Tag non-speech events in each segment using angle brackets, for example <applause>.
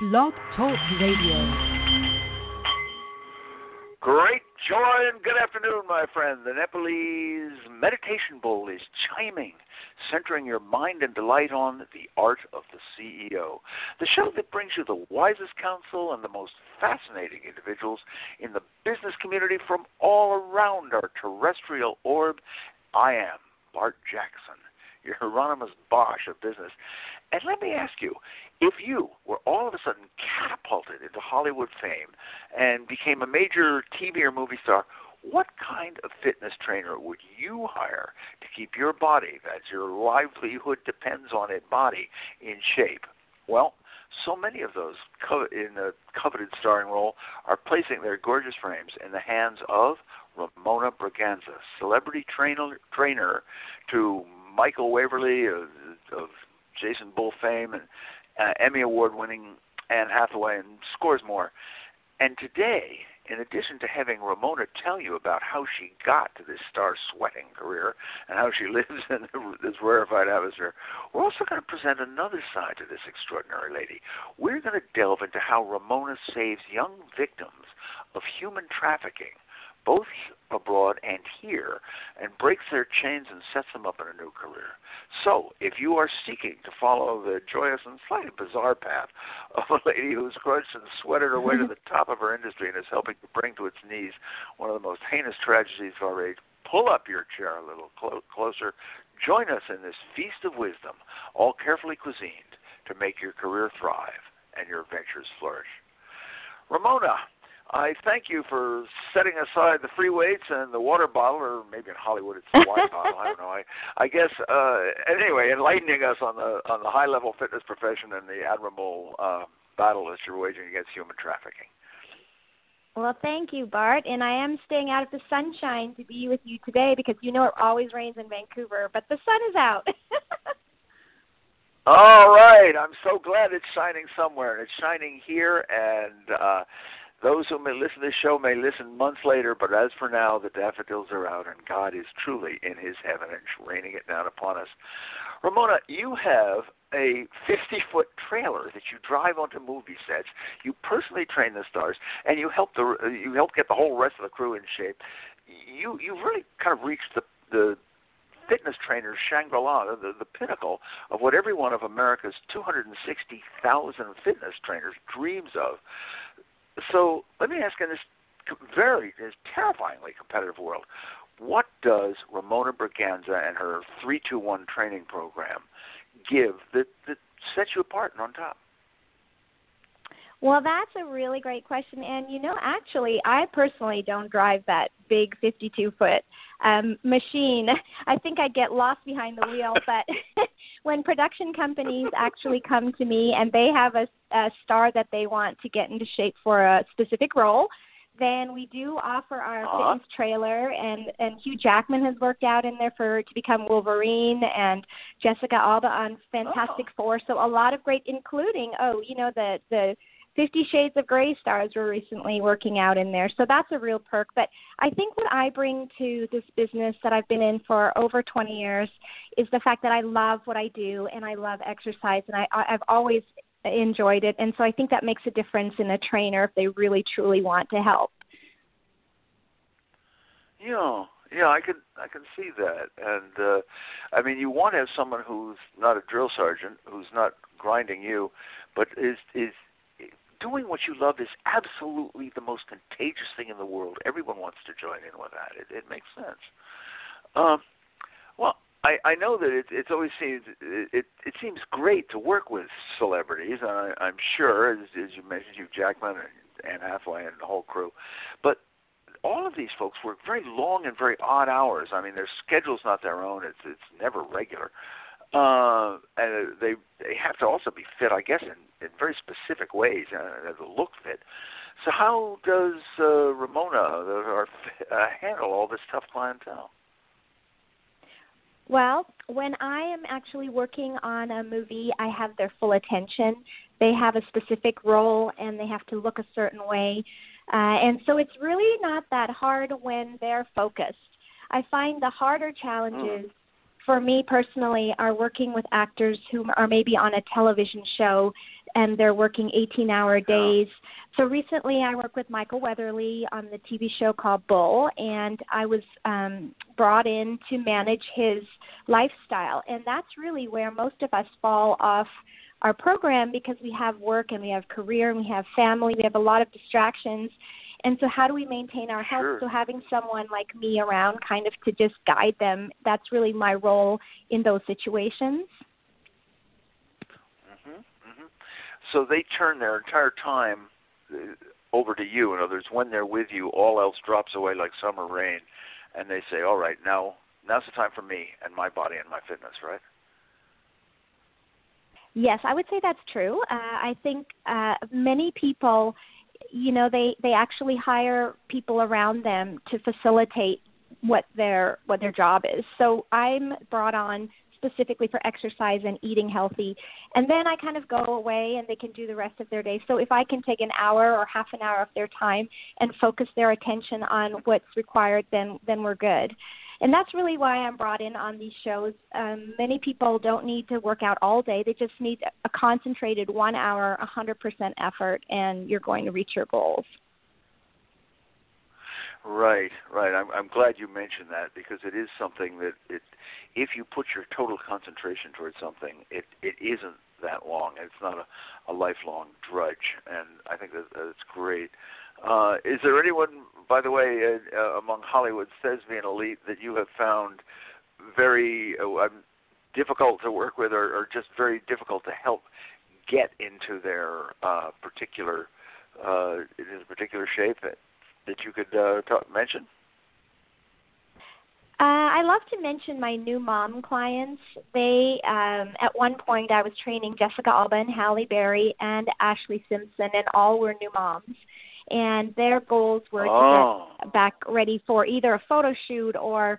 Blog Talk Radio. Great joy and good afternoon, my friend. The Nepalese meditation bowl is chiming, centering your mind and delight on the art of the CEO. The show that brings you the wisest counsel and the most fascinating individuals in the business community from all around our terrestrial orb. I am Bart Jackson, your Hieronymus Bosch of business. And let me ask you, if you were all of a sudden catapulted into Hollywood fame and became a major TV or movie star, what kind of fitness trainer would you hire to keep your body, that's your livelihood depends on it, body, in shape? Well, so many of those co- in the coveted starring role are placing their gorgeous frames in the hands of Ramona Braganza, celebrity trainer, trainer to Michael Weatherly of, of Jason Bull fame and uh, Emmy Award winning Anne Hathaway and scores more. And today, in addition to having Ramona tell you about how she got to this star sweating career and how she <laughs> lives in this rarefied atmosphere, we're also going to present another side to this extraordinary lady. We're going to delve into how Ramona saves young victims of human trafficking both abroad and here, and breaks their chains and sets them up in a new career. So, if you are seeking to follow the joyous and slightly bizarre path of a lady who's crushed and sweated her way to the <laughs> top of her industry and is helping to bring to its knees one of the most heinous tragedies of our age, pull up your chair a little clo- closer. Join us in this feast of wisdom, all carefully cuisined to make your career thrive and your ventures flourish. Ramona, I thank you for setting aside the free weights and the water bottle, or maybe in Hollywood it's the wine <laughs> bottle. I don't know. I, I guess. Uh, anyway, enlightening us on the on the high level fitness profession and the admirable uh, battle that you're waging against human trafficking. Well, thank you, Bart. And I am staying out of the sunshine to be with you today because you know it always rains in Vancouver, but the sun is out. <laughs> All right. I'm so glad it's shining somewhere. It's shining here, and uh, those who may listen to this show may listen months later, but as for now, the daffodils are out, and God is truly in His heaven and raining it down upon us. Ramona, you have a 50 foot trailer that you drive onto movie sets. You personally train the stars, and you help the you help get the whole rest of the crew in shape. You you really kind of reached the the fitness trainers Shangri-La, the, the pinnacle of what every one of America's 260,000 fitness trainers dreams of so let me ask in this very this terrifyingly competitive world, what does Ramona Braganza and her three two one training program give that that sets you apart and on top? Well, that's a really great question. And, you know, actually, I personally don't drive that big 52 foot um, machine. <laughs> I think I'd get lost behind the wheel. <laughs> But <laughs> when production companies actually come to me and they have a, a star that they want to get into shape for a specific role, then we do offer our uh-huh. fitness trailer and and Hugh Jackman has worked out in there for to become Wolverine and Jessica Alba on Fantastic oh. Four. So a lot of great including oh, you know the the Fifty Shades of Grey stars were recently working out in there. So that's a real perk. But I think what I bring to this business that I've been in for over 20 years is the fact that I love what I do and I love exercise and I, I've always enjoyed it. And so I think that makes a difference in a trainer if they really truly want to help. Yeah, yeah, I can I can see that, and uh, I mean, you want to have someone who's not a drill sergeant, who's not grinding you, but is is doing what you love is absolutely the most contagious thing in the world. Everyone wants to join in with that. It, it makes sense. Um, well, I, I know that it, it's always seems it, it it seems great to work with celebrities. I, I'm sure, as, as you mentioned, Hugh Jackman and Anne Hathaway and the whole crew, but all of these folks work very long and very odd hours. I mean, their schedule's not their own; it's it's never regular. Uh, and they they have to also be fit, I guess, in in very specific ways, uh, the look fit. So how does uh, Ramona or, uh, handle all this tough clientele? Well, when I am actually working on a movie, I have their full attention. They have a specific role and they have to look a certain way. Uh, and so it's really not that hard when they're focused. I find the harder challenges mm. for me personally are working with actors who are maybe on a television show and they're working 18 hour days. So recently I worked with Michael Weatherly on the TV show called Bull and I was um brought in to manage his lifestyle and that's really where most of us fall off our program because we have work and we have career and we have family, we have a lot of distractions. And so how do we maintain our health? Sure. So having someone like me around kind of to just guide them, that's really my role in those situations. Mhm. Mhm. So they turn their entire time uh, over to you. In other words, when they're with you, all else drops away like summer rain, and they say, "All right, now now's the time for me and my body and my fitness." Right? Yes, I would say that's true. Uh, I think uh, many people, you know, they they actually hire people around them to facilitate what their what their job is. So I'm brought on specifically for exercise and eating healthy. And then I kind of go away and they can do the rest of their day. So if I can take an hour or half an hour of their time and focus their attention on what's required, then then we're good and that's really why I'm brought in on these shows. Um, many people don't need to work out all day; they just need a concentrated one hour, 100% effort, and you're going to reach your goals. Right, right. I'm, I'm glad you mentioned that because it is something that it, if you put your total concentration towards something, it it isn't that long. It's not a, a lifelong drudge, and I think that that's great. Uh, is there anyone, by the way, uh, among Hollywood's thespian elite that you have found very uh, difficult to work with, or, or, just very difficult to help get into their uh, particular uh, in particular shape that, you could uh, talk, mention? Uh, I love to mention my new mom clients. They, um, at one point, I was training Jessica Alba and Halle Berry and Ashlee Simpson, and all were new moms and their goals were oh. to get back ready for either a photo shoot or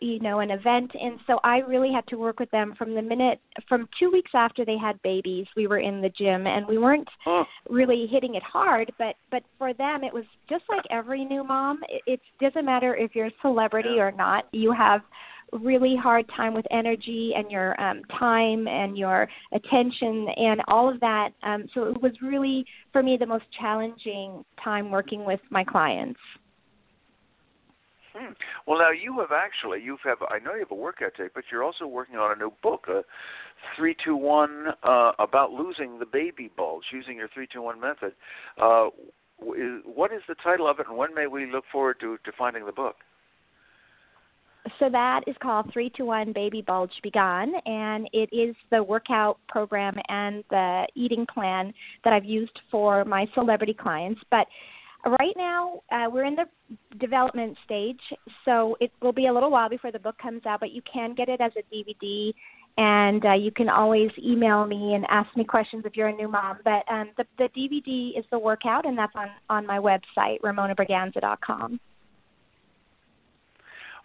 you know an event and so i really had to work with them from the minute from two weeks after they had babies we were in the gym and we weren't huh. really hitting it hard but but for them it was just like every new mom it, it doesn't matter if you're a celebrity yeah. or not you have really hard time with energy and your um, time and your attention and all of that. Um, so it was really, for me, the most challenging time working with my clients. Hmm. Well, now you have actually you have I know you have a workout ethic, but you're also working on a new book, a three two one uh, about losing the baby bulge using your three two one method. Uh, what is the title of it, and when may we look forward to to finding the book? so that is called 321 Baby Bulge Be Gone, and it is the workout program and the eating plan that I've used for my celebrity clients. But right now, uh, we're in the development stage, so it will be a little while before the book comes out, but you can get it as a DVD. And uh, you can always email me and ask me questions if you're a new mom. But um, the, the DVD is the workout, and that's on, on my website, ramonabraganza.com.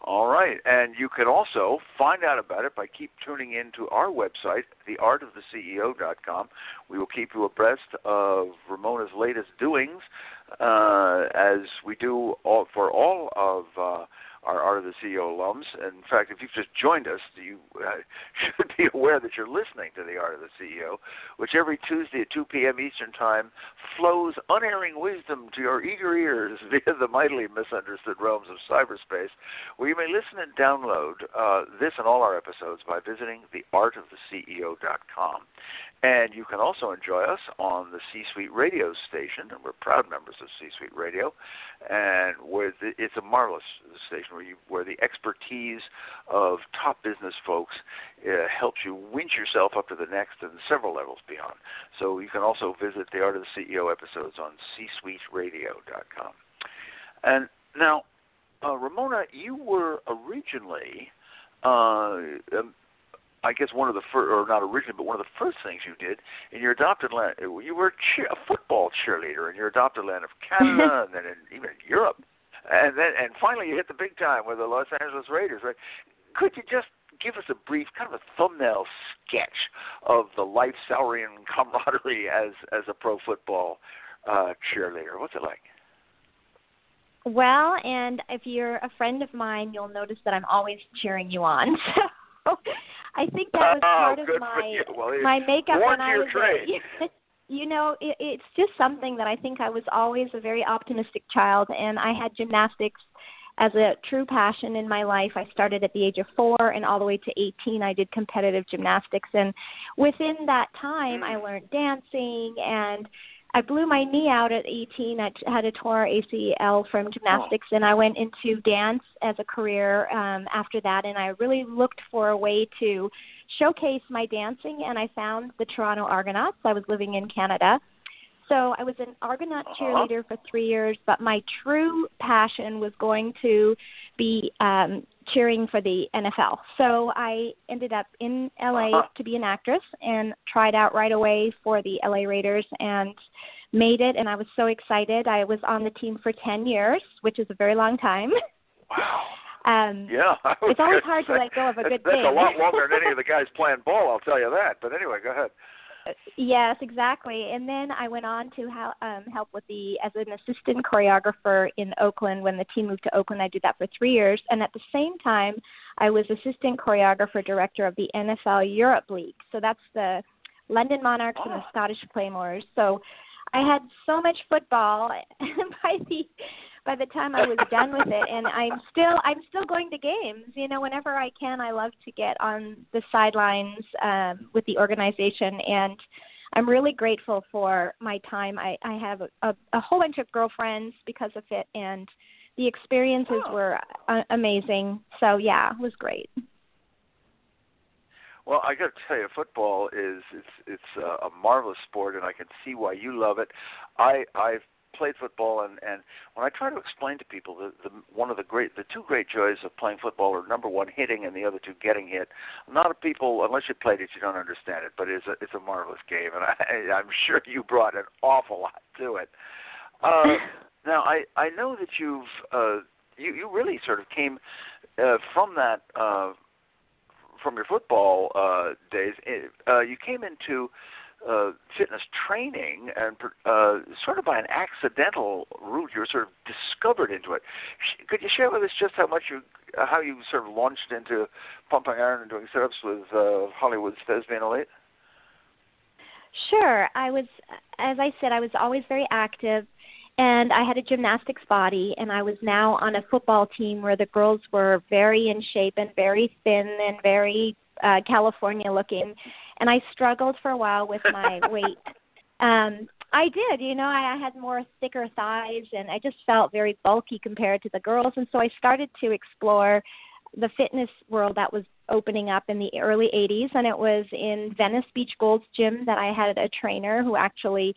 All right, and you can also find out about it by keep tuning in to our website, theartoftheceo.com. We will keep you abreast of Ramona's latest doings, uh, as we do all, for all of uh, our Art of the CEO alums. In fact, if you've just joined us, you uh, <laughs> should be aware that you're listening to the Art of the CEO, which every Tuesday at 2 p.m. Eastern Time flows unerring wisdom to your eager ears <laughs> via the mightily misunderstood realms of cyberspace, where you may listen and download uh, this and all our episodes by visiting theartoftheceo.com. And you can also enjoy us on the C Suite Radio station, and we're proud members of C Suite Radio. And the, it's a marvelous station where you where the expertise of top business folks uh, helps you winch yourself up to the next and several levels beyond. So you can also visit the Art of the CEO episodes on csuiteradio.com. And now, uh, Ramona, you were originally uh, um, I guess one of the first, or not originally, but one of the first things you did in your adopted land. You were a, cheer, a football cheerleader in your adopted land of Canada, <laughs> and then in, even in Europe, and then and finally you hit the big time with the Los Angeles Raiders, right? Could you just give us a brief, kind of a thumbnail sketch of the life, salary, and <laughs> camaraderie as as a pro football uh, cheerleader? What's it like? Well, and if you're a friend of mine, you'll notice that I'm always cheering you on. <laughs> So I think that was <laughs> oh, part of good my well, my makeup when I was you know it, it's just something that I think I was always a very optimistic child, and I had gymnastics as a true passion in my life. I started at the age of four, and all the way to 18, I did competitive gymnastics. And within that time, I learned dancing and I blew my knee out at 18. I had a tore ACL from gymnastics, and I went into dance as a career um, after that. And I really looked for a way to showcase my dancing, and I found the Toronto Argonauts. I was living in Canada. So I was an Argonaut cheerleader for three years, but my true passion was going to be um, cheering for the NFL. So I ended up in LA Uh-huh. to be an actress and tried out right away for the LA Raiders and made it. And I was so excited. I was on the team for 10 years, which is a very long time. Wow. Um, Yeah, <laughs> It's always hard to let go of a that's, good that's thing. a lot longer than any of the guys playing ball. I'll tell you that. But anyway, go ahead. Yes, exactly. And then I went on to hel- um, help with the as an assistant choreographer in Oakland when the team moved to Oakland. I did that for three years, and at the same time, I was assistant choreographer director of the NFL Europe League. So that's the London Monarchs and the Scottish Claymores. So I had so much football <laughs> by the by the time I was done with it and I'm still I'm still going to games. You know, whenever I can I love to get on the sidelines um with the organization and I'm really grateful for my time. I, I have a, a, a whole bunch of girlfriends because of it and the experiences Oh. were uh, amazing. So yeah, it was great. Well, I got to tell you, football is it's it's a, a marvelous sport, and I can see why you love it. I I've played football, and and when I try to explain to people the, the one of the great the two great joys of playing football are number one hitting, and the other two getting hit. A lot of people, unless you played it, you don't understand it. But it's a it's a marvelous game, and <laughs> I, I'm sure you brought an awful lot to it. Uh, <laughs> now, I I know that you've uh, you you really sort of came uh, from that. Uh, from your football uh, days, uh, you came into uh, fitness training and uh, sort of by an accidental route. You were sort of discovered into it. Could you share with us just how much you, uh, how you sort of launched into pumping iron and doing sit-ups with uh, Hollywood's Thespian Elite? Sure. I was, as I said, I was always very active, and I had a gymnastics body, and I was now on a football team where the girls were very in shape and very thin and very uh, California looking, and I struggled for a while with my <laughs> weight. Um, I did, you know, I, I had more thicker thighs, and I just felt very bulky compared to the girls, and so I started to explore the fitness world that was opening up in the early 80s and it was in Venice Beach Gold's gym that I had a trainer who actually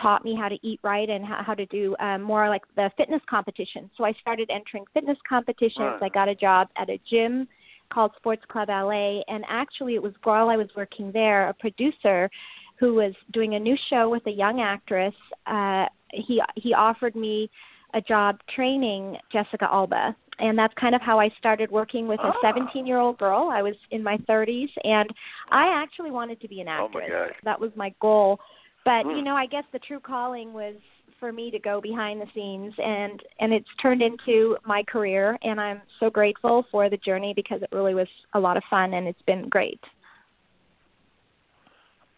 taught me how to eat right and how, how to do um, more like the fitness competition. So I started entering fitness competitions. I got a job at a gym called Sports Club LA and actually it was while I was working there a producer who was doing a new show with a young actress uh he he offered me a job training Jessica Alba and that's kind of how I started working with a Ah. 17 year old girl. I was in my 30s, and I actually wanted to be an Oh, my actress. gosh. that was my goal. But Hmm. you know, I guess the true calling was for me to go behind the scenes, and and it's turned into my career. And I'm so grateful for the journey because it really was a lot of fun, and it's been great.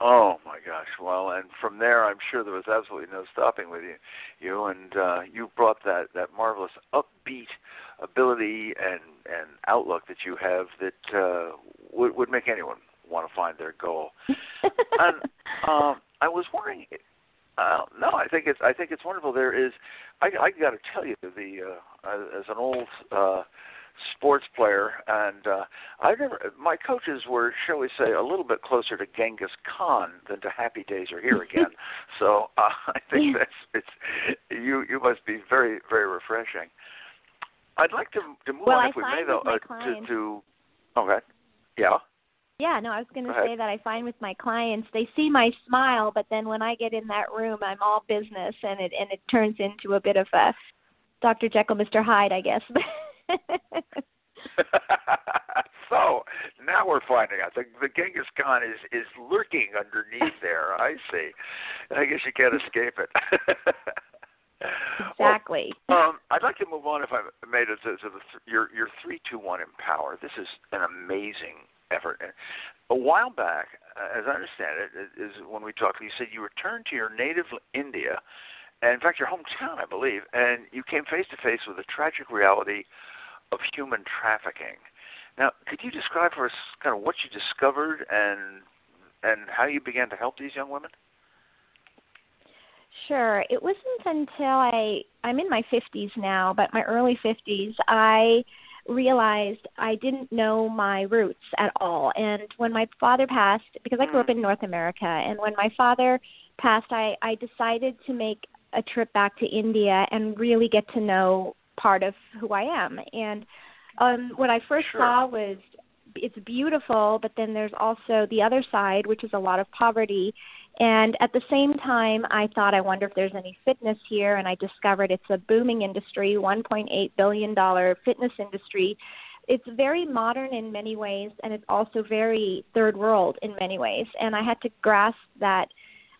Oh my gosh! Well, and from there, I'm sure there was absolutely no stopping with you. You and uh, you brought that that marvelous upbeat ability and and outlook that you have that uh, would would make anyone want to find their goal. <laughs> and um, I was wondering. Uh, no, I think it's I think it's wonderful. There is, I I got to tell you, the uh, as an old uh, sports player, and uh, I never. My coaches were, shall we say, a little bit closer to Genghis Khan than to Happy Days Are Here Again. <laughs> so uh, I think that's it's you. You must be very very refreshing. I'd like to to move Well, on I if we may though uh, to to okay, yeah. Yeah, no, I was going to say that I find with my clients, they see my smile, but then when I get in that room, I'm all business, and it and it turns into a bit of a Dr. Jekyll, Mr. Hyde, I guess. <laughs> so now we're finding out the the Genghis Khan is is lurking underneath there. I see. I guess you can't escape it. <laughs> exactly. Well, um, I'd like to move on, if I may, to, to the, your your three two one empower. This is an amazing effort. A while back, uh, as I understand it, is when we talked. You said you returned to your native India, and in fact your hometown, I believe, and you came face to face with the tragic reality of human trafficking. Now, could you describe for us kind of what you discovered and and how you began to help these young women? Sure. It wasn't until I I'm in my 50s now, but my early 50s, I realized I didn't know my roots at all. And when my father passed, because I grew up in North America, and when my father passed, I I decided to make a trip back to India and really get to know part of who I am. And um what I first Sure. saw was it's beautiful, but then there's also the other side, which is a lot of poverty. And at the same time, I thought, I wonder if there's any fitness here. And I discovered it's a booming industry, $1.8 billion fitness industry. It's very modern in many ways, and it's also very third world in many ways. And I had to grasp that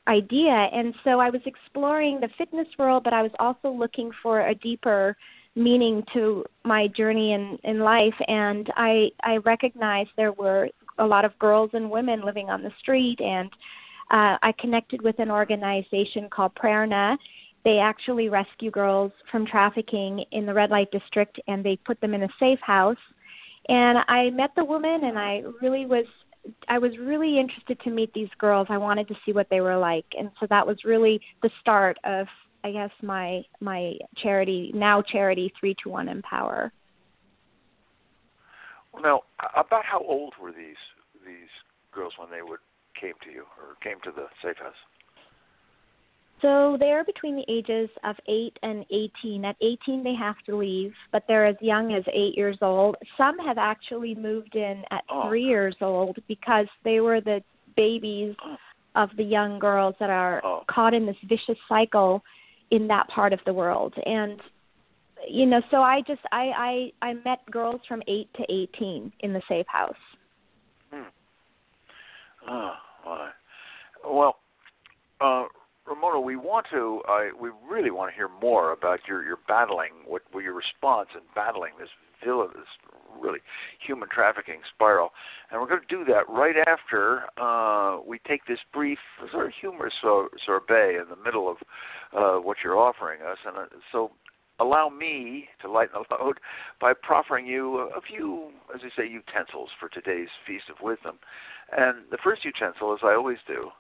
idea. And so I was exploring the fitness world, but I was also looking for a deeper meaning to my journey in in life and i i recognized there were a lot of girls and women living on the street and uh i connected with an organization called prerna they actually rescue girls from trafficking in the red light district and they put them in a safe house and i met the woman and i really was I was really interested to meet these girls. I wanted to see what they were like, and so that was really the start of, I guess, my my charity now charity three to one empower. Well, now, about how old were these these girls when they would came to you or came to the safe house? So they're between the ages of 8 and 18. At 18, they have to leave, but they're as young as 8 years old. Some have actually moved in at Oh. 3 years old because they were the babies oh. of the young girls that are Oh. caught in this vicious cycle in that part of the world. And you know, so I just I I I met girls from 8 to 18 in the safe house. Oh, my. Well, uh, Ramona, we want to, uh, we really want to hear more about your your battling, what what your response in battling this villain, this really human trafficking spiral, and we're going to do that right after uh, we take this brief, sort of humorous sor- sorbet in the middle of uh, what you're offering us, and uh, so. Allow me to lighten the load by proffering you a few, as I say, utensils for today's Feast of Wisdom. And the first utensil, as I always do,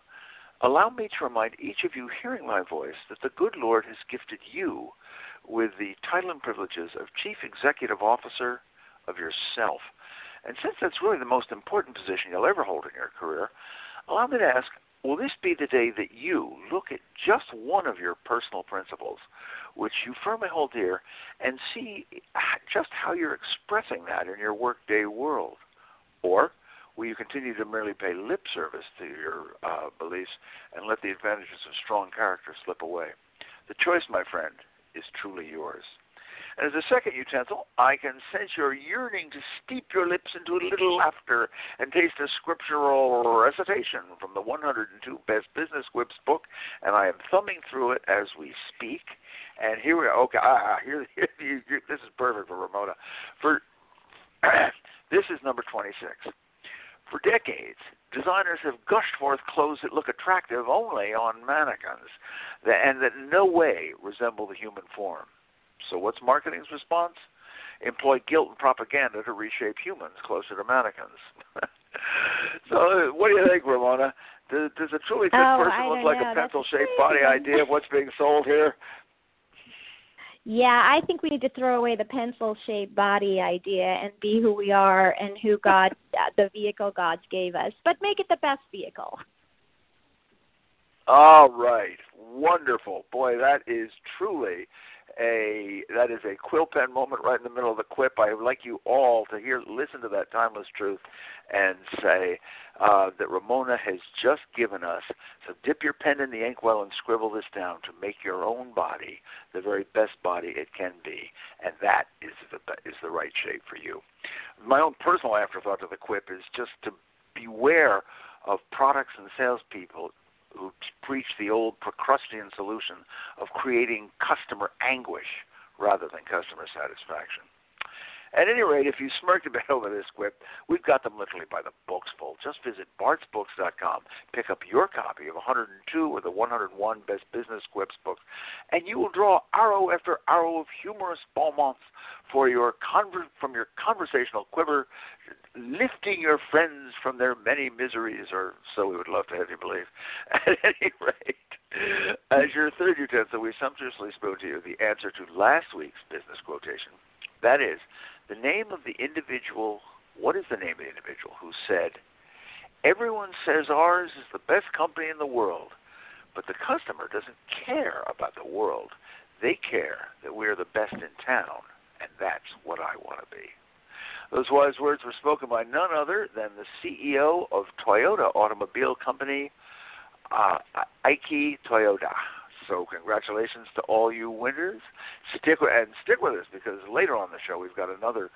allow me to remind each of you hearing my voice that the good Lord has gifted you with the title and privileges of Chief Executive Officer of yourself. And since that's really the most important position you'll ever hold in your career, allow me to ask will this be the day that you look at just one of your personal principles, which you firmly hold dear, and see just how you're expressing that in your workday world? Or will you continue to merely pay lip service to your uh, beliefs and let the advantages of strong character slip away? The choice, my friend, is truly yours. And as a second utensil, I can sense your yearning to steep your lips into a little laughter and taste a scriptural recitation from the 102 Best Business Quips book, and I am thumbing through it as we speak. And here we are. Okay, ah, here, <laughs> here, here, this is perfect for Ramona. For <clears throat> this is number 26. For decades, designers have gushed forth clothes that look attractive only on mannequins and that in no way resemble the human form. So, what's marketing's response? Employ guilt and propaganda to reshape humans closer to mannequins. <laughs> so, what do you think, Ramona? Does, does a truly fit Oh, person look like know. a That's pencil-shaped body idea of what's being sold here? Yeah, I think we need to throw away the pencil shaped body idea and be who we are and who God, <laughs> the vehicle God gave us, but make it the best vehicle. All right. Wonderful. Boy, that is truly a that is a quill pen moment right in the middle of the quip. I would like you all to hear listen to that timeless truth and say uh, that Ramona has just given us. So dip your pen in the inkwell and scribble this down to make your own body the very best body it can be, and that is the is the right shape for you. My own personal afterthought to the quip is just to beware of products and salespeople who preach the old Procrustean solution of creating customer anguish rather than customer satisfaction. At any rate, if you smirked a bit <laughs> over this quip, we've got them literally by the books full. Just visit bartsbooks.com, pick up your copy of 102 or the 101 Best Business Quips books, and you will draw arrow after arrow of humorous bon for your conver- from your conversational quiver, lifting your friends from their many miseries, or so we would love to have you believe. <laughs> At any rate, as your third utensil, we sumptuously spoke to you the answer to last week's business quotation. That is, the name of the individual, what is the name of the individual who said, Everyone says ours is the best company in the world, but the customer doesn't care about the world. They care that we're the best in town, and that's what I want to be. Those wise words were spoken by none other than the CEO of Toyota Automobile Company, uh, Eiji Toyoda. So congratulations to all you winners. Stick and stick with us because later on the show we've got another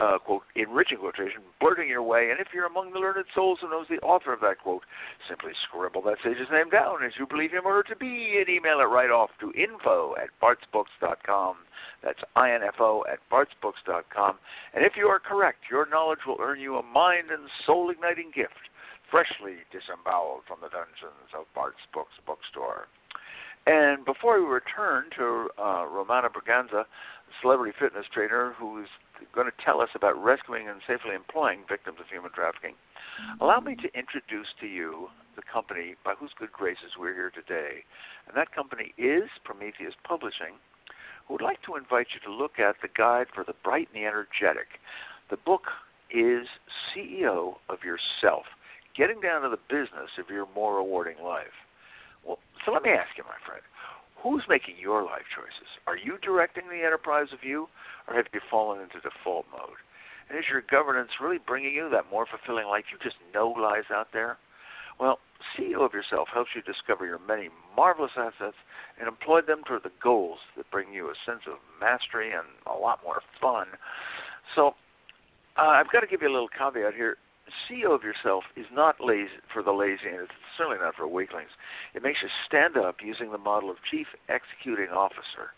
uh, quote enriching quotation blurting your way. And if you're among the learned souls who knows the author of that quote, simply scribble that sage's name down as you believe him or to be, and email it right off to info at bartsbooks.com. That's info at bartsbooks.com. And if you are correct, your knowledge will earn you a mind and soul igniting gift freshly disemboweled from the dungeons of Bart's Books bookstore. And before we return to uh, Ramona Braganza, celebrity fitness trainer who's going to tell us about rescuing and safely employing victims of human trafficking, mm-hmm. allow me to introduce to you the company by whose good graces we're here today. And that company is Prometheus Publishing, who would like to invite you to look at the guide for the bright and the energetic. The book is CEO of Yourself, getting down to the business of your more rewarding life. So let me ask you, my friend, who's making your life choices? Are you directing the enterprise of you, or have you fallen into default mode? And is your governance really bringing you that more fulfilling life you just know lies out there? Well, CEO of yourself helps you discover your many marvelous assets and employ them toward the goals that bring you a sense of mastery and a lot more fun. So, uh, I've got to give you a little caveat here. CEO of yourself is not lazy for the lazy, and it's certainly not for weaklings. It makes you stand up using the model of chief executing officer.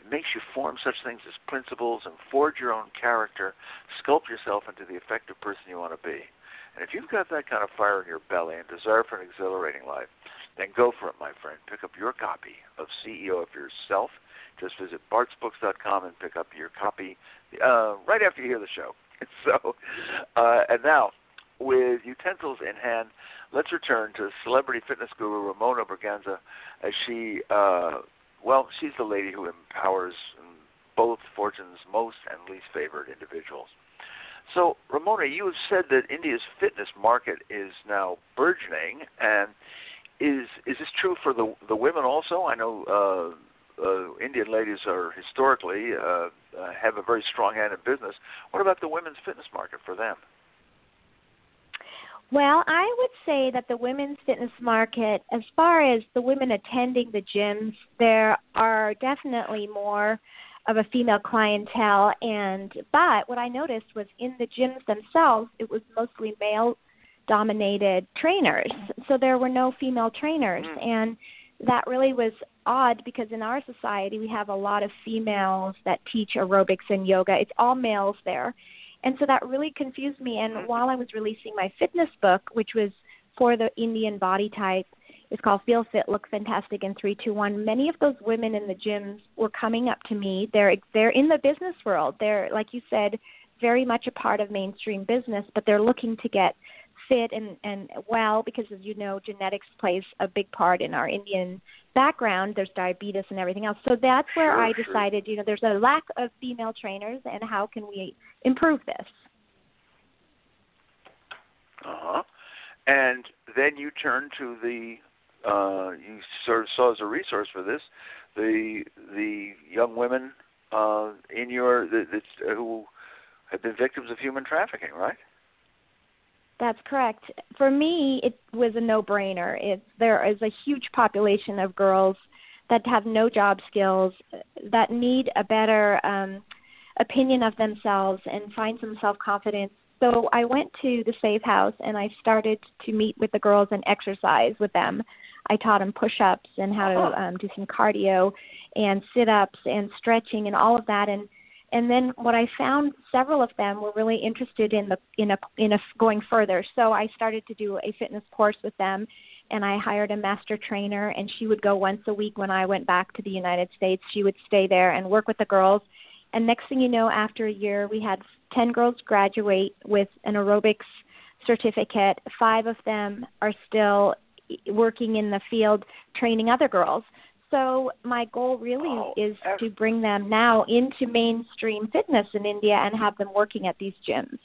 It makes you form such things as principles and forge your own character, sculpt yourself into the effective person you want to be. And if you've got that kind of fire in your belly and desire for an exhilarating life, then go for it, my friend. Pick up your copy of CEO of Yourself. Just visit bartsbooks.com and pick up your copy uh, right after you hear the show. <laughs> So, uh, and now with utensils in hand, let's return to celebrity fitness guru Ramona Braganza as she, uh, well, she's the lady who empowers both Fortune's most and least favored individuals. So, Ramona, you have said that India's fitness market is now burgeoning, and is is this true for the the women also? I know uh, uh, Indian ladies are historically uh, uh have a very strong hand in business. What about the women's fitness market for them? Well, I would say that the women's fitness market, as far as the women attending the gyms, there are definitely more of a female clientele and but what I noticed was in the gyms themselves it was mostly male dominated trainers. So there were no female trainers mm. and that really was odd because in our society we have a lot of females that teach aerobics and yoga. It's all males there. And so that really confused me. And while I was releasing my fitness book, which was for the Indian body type, it's called Feel Fit, Look Fantastic in 321. Many of those women in the gyms were coming up to me. They're they're in the business world. They're like you said, very much a part of mainstream business, but they're looking to get fit and and well because as you know genetics plays a big part in our Indian background there's diabetes and everything else so that's where sure, I decided sure. you know there's a lack of female trainers and how can we improve this uh-huh and then you turn to the uh, you sort of saw as a resource for this the the young women uh, in your that, that who have been victims of human trafficking, right? That's correct. For me, it was a no-brainer. It's there is a huge population of girls that have no job skills that need a better um, opinion of themselves and find some self-confidence. So I went to the Safe House and I started to meet with the girls and exercise with them. I taught them push-ups and how to um, do some cardio and sit-ups and stretching and all of that. And and then what I found, several of them were really interested in the in a in a going further. So I started to do a fitness course with them, and I hired a master trainer, and she would go once a week when I went back to the United States. She would stay there and work with the girls. And next thing you know, after a year, we had ten girls graduate with an aerobics certificate. Five of them are still working in the field training other girls. So my goal really Oh, is to bring them now into mainstream fitness in India and have them working at these gyms.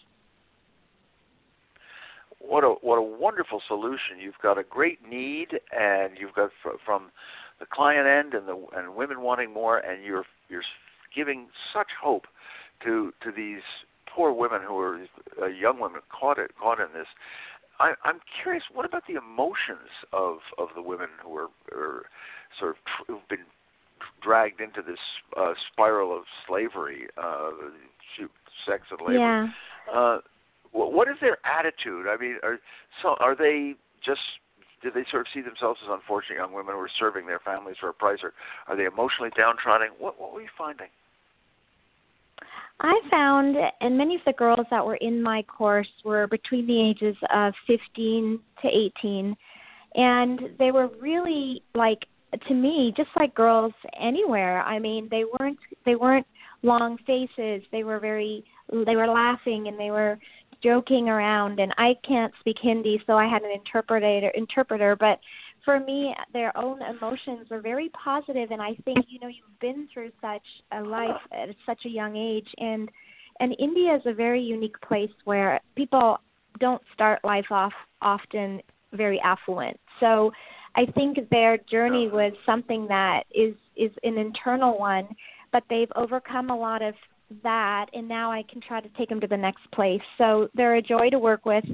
what a what a wonderful solution. You've got a great need, and you've got fr- from the client end and the and women wanting more, and you're you're giving such hope to to these poor women who are uh, young women caught it caught in this. I, I'm curious. What about the emotions of of the women who are, are sort of tr- who've been dragged into this uh, spiral of slavery, uh, shoot, sex and labor? Yeah. Uh, wh- what is their attitude? I mean, are so are they just do they sort of see themselves as unfortunate young women who are serving their families for a price, or are they emotionally downtrodden? What what were you finding? I found, and many of the girls that were in my course were between the ages of 15 to 18, and they were really like to me just like girls anywhere. I mean, they weren't they weren't long faces. They were very they were laughing and they were joking around. And I can't speak Hindi, so I had an interpreter interpreter, but for me, their own emotions were very positive, and I think you know you've been through such a life at such a young age, and and India is a very unique place where people don't start life off often very affluent. So I think their journey was something that is is an internal one, but they've overcome a lot of that, and now I can try to take them to the next place. So they're a joy to work with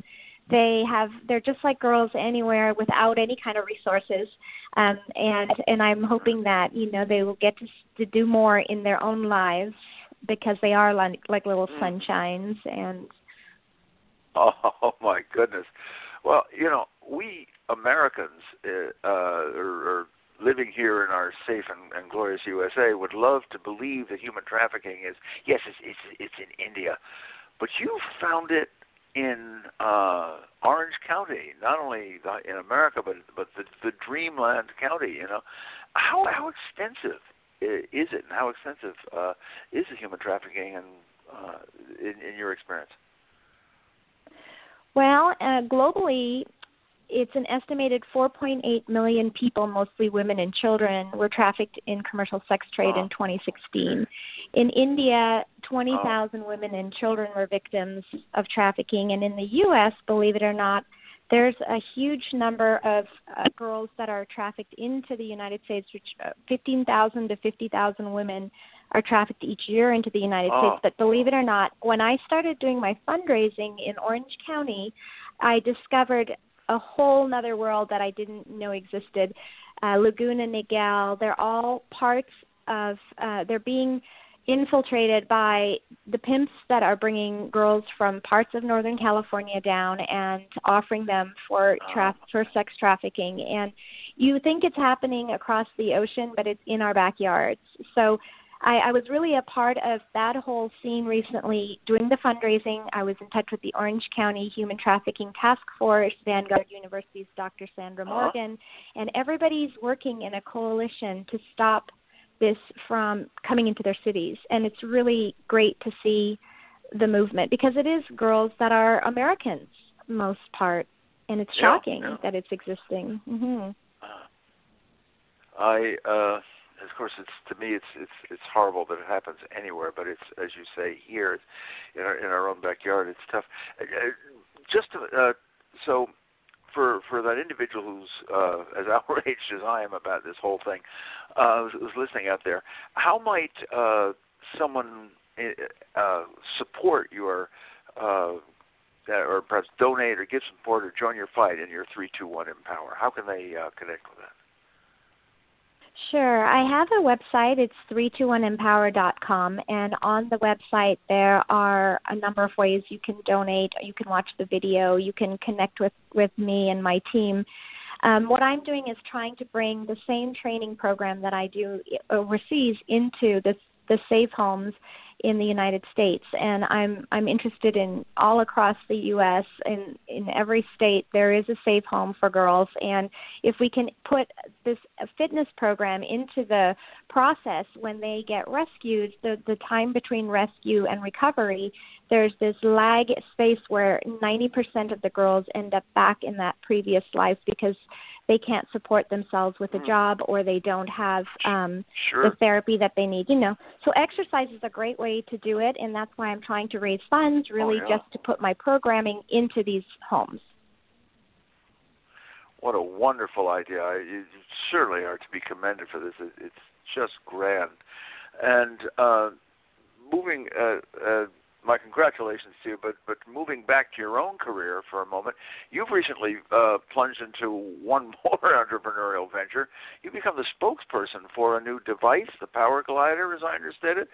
they have they're just like girls anywhere without any kind of resources. Um and and i'm hoping that you know they will get to to do more in their own lives because they are like like little sunshines and <laughs> Oh my goodness. Well, you know, we Americans uh, uh, are, are living here in our safe and, and glorious USA would love to believe that human trafficking is yes, it's it's, it's in India, but you found it in uh, Orange County, not only the, in America, but but the, the Dreamland County. You know, how how extensive is it, and how extensive uh, is the human trafficking, and uh, in, in your experience? well uh, globally it's an estimated 4.8 million people, mostly women and children, were trafficked in commercial sex trade in 2016. In India, 20,000 women and children were victims of trafficking, and in the U.S., believe it or not, there's a huge number of uh, girls that are trafficked into the United States, which uh, 15,000 to 50,000 women are trafficked each year into the United Oh. States. But believe it or not, when I started doing my fundraising in Orange County, I discovered a whole nother world that I didn't know existed. Uh, Laguna Niguel, they're all parts of, uh, they're being infiltrated by the pimps that are bringing girls from parts of Northern California down and offering them for tra- for sex trafficking. And you think it's happening across the ocean, but it's in our backyards. So I, I was really a part of that whole scene recently doing the fundraising. I was in touch with the Orange County Human Trafficking Task Force, Vanguard University's Dr. Sandra Uh-huh. Morgan, and everybody's working in a coalition to stop this from coming into their cities. And it's really great to see the movement because it is girls that are Americans most part, and it's Yeah, shocking yeah. that it's existing. hmm I uh of course it's to me it's it's it's horrible that it happens anywhere, but it's as you say here in our in our own backyard it's tough. Uh, uh, just to, uh so for for that individual who's uh, as <laughs> outraged as I am about this whole thing, uh, who's, listening out there, how might uh, someone uh, support your uh, or perhaps donate or give support or join your fight in your three two one empower? How can they uh, connect with that? Sure. I have a website. It's 321empower.com. And on the website, there are a number of ways you can donate. You can watch the video. You can connect with, with me and my team. Um, what I'm doing is trying to bring the same training program that I do overseas into this, the safe homes in the United States, and I'm I'm interested in all across the U.S. in in every state there is a safe home for girls, and if we can put this fitness program into the process when they get rescued, the the time between rescue and recovery, there's this lag space where 90% of the girls end up back in that previous life because they can't support themselves with a hmm. job or they don't have um sure. the therapy that they need you know so exercise is a great way to do it and that's why i'm trying to raise funds really oh, yeah. just to put my programming into these homes what a wonderful idea you certainly are to be commended for this it's just grand and uh moving uh, uh my congratulations to you. But but moving back to your own career for a moment, you've recently uh, plunged into one <laughs> more entrepreneurial venture. You become the spokesperson for a new device, the Power Glider, as I understand it.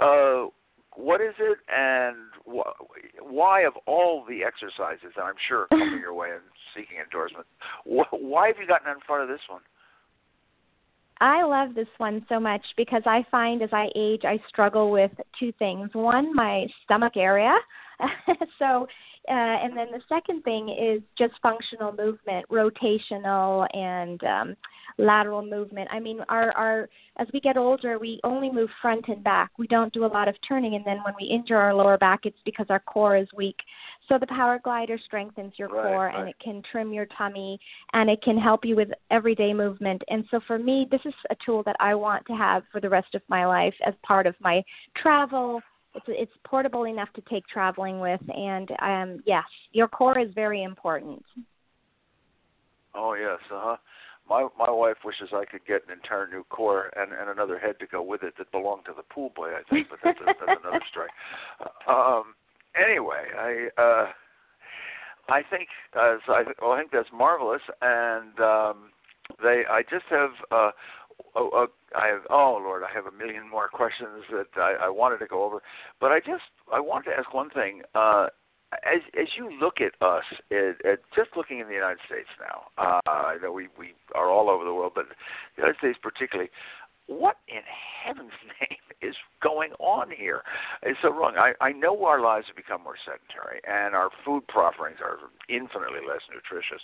Uh, what is it, and wh- why, of all the exercises that I'm sure coming your way and seeking endorsement, wh- why have you gotten in front of this one? I love this one so much because I find as I age, I struggle with two things. One, my stomach area. <laughs> so, uh, and then the second thing is just functional movement, rotational and um, lateral movement. I mean, our our as we get older, we only move front and back. We don't do a lot of turning, and then when we injure our lower back, it's because our core is weak. So the power glider strengthens your right, core right. and it can trim your tummy and it can help you with everyday movement. And so for me, this is a tool that I want to have for the rest of my life as part of my travel. It's it's portable enough to take traveling with, and um, yes, your core is very important. Oh yes, uh huh. My my wife wishes I could get an entire new core and and another head to go with it that belonged to the pool boy. I think, but that's, a, that's another <laughs> story. Um, anyway, I uh, I think uh, I, well, I think that's marvelous, and um, they I just have. Uh, Oh, uh, I have. Oh Lord, I have a million more questions that I, I wanted to go over, but I just I wanted to ask one thing. Uh, as as you look at us, at, at just looking in the United States now, uh, I know we we are all over the world, but the United States particularly what in heaven's <laughs> name is going on here? It's so wrong. I, I know our lives have become more sedentary and our food offerings are infinitely less nutritious,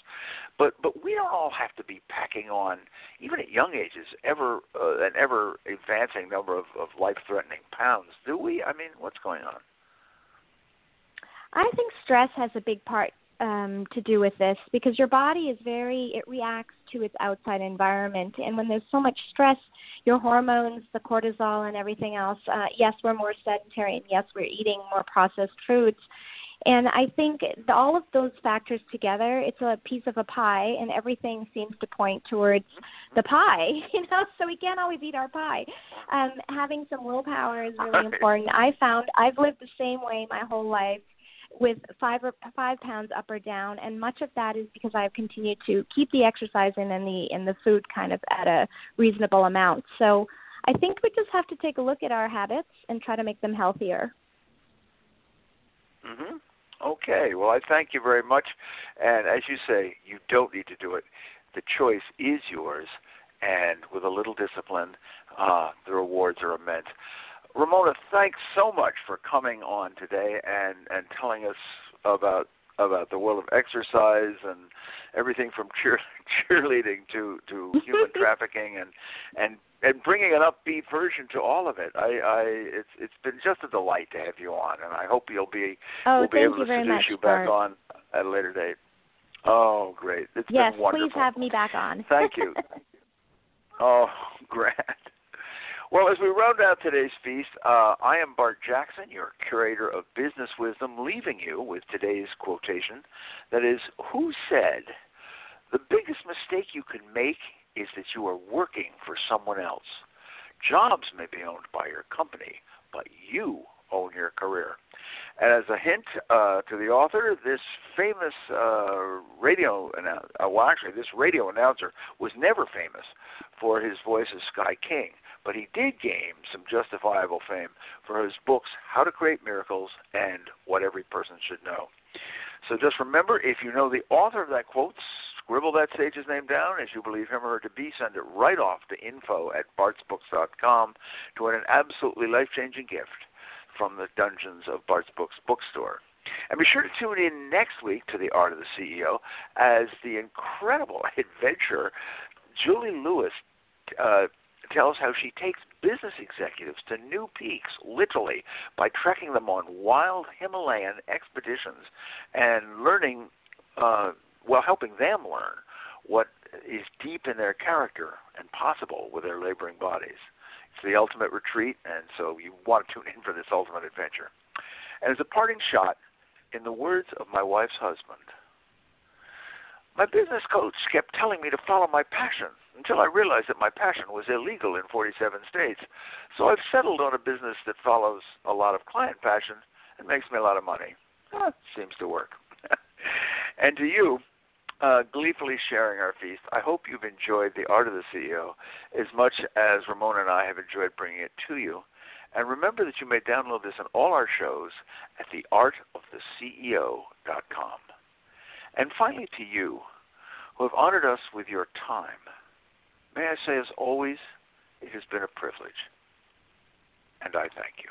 but but we don't all have to be packing on, even at young ages, ever uh, an ever advancing number of, of life threatening pounds, do we? I mean, what's going on? I think stress has a big part um, to do with this because your body is very it reacts to its outside environment. And when there's so much stress your hormones the cortisol and everything else uh, yes we're more sedentary and yes we're eating more processed foods. And i think all of those factors together it's a piece of a pie and everything seems to point towards the pie <laughs> you know so we can't always eat our pie. Um having some willpower is really important. I found i've lived the same way my whole life with five or five pounds up or down, and much of that is because I've continued to keep the exercise in and the and the food kind of at a reasonable amount. So I think we just have to take a look at our habits and try to make them healthier. Mhm. Okay. Well, I thank you very much. And as you say, you don't need to do it. The choice is yours, and with a little discipline, uh, the rewards are immense. Ramona, thanks so much for coming on today and and telling us about about the world of exercise and everything from cheer, <laughs> cheerleading to to human <laughs> trafficking and and and bringing an upbeat version to all of it. I, I it's it's been just a delight to have you on, and I hope you'll be oh, we'll be able to seduce you back Bart. on at a later date. Oh, great! It's yes, been wonderful. please have me back on. Thank you. <laughs> oh, grand. Well, as we round out today's feast, uh, I am Bart Jackson, your curator of business wisdom, leaving you with today's quotation that is, Who said The biggest mistake you can make is that you are working for someone else. Jobs may be owned by your company, but you own your career. And as a hint uh, to the author, this famous uh, radio announcer, uh, well, actually, this radio announcer was never famous for his voice as Sky King, but he did gain some justifiable fame for his books, How to Create Miracles and What Every Person Should Know. So just remember, if you know the author of that quote, scribble that sage's name down as you believe him or her to be. Send it right off to info at bartsbooks.com to win an absolutely life changing gift from the dungeons of Bart's Books bookstore. And be sure to tune in next week to The Art of the CEO as the incredible <laughs> adventure Julie Lewis uh, tells how she takes business executives to new peaks, literally, by trekking them on wild Himalayan expeditions and learning, uh, well, helping them learn what is deep in their character and possible with their laboring bodies. It's the ultimate retreat, and so you want to tune in for this ultimate adventure. And as a parting shot, in the words of my wife's husband, my business coach kept telling me to follow my passion until I realized that my passion was illegal in 47 states. So I've settled on a business that follows a lot of client passion and makes me a lot of money. Eh, seems to work. <laughs> and to you, uh, gleefully sharing our feast, I hope you've enjoyed The Art of the CEO as much as Ramona and I have enjoyed bringing it to you. And remember that you may download this on all our shows at theartoftheceo.com. And finally, to you who have honored us with your time, may I say, as always, it has been a privilege. And I thank you.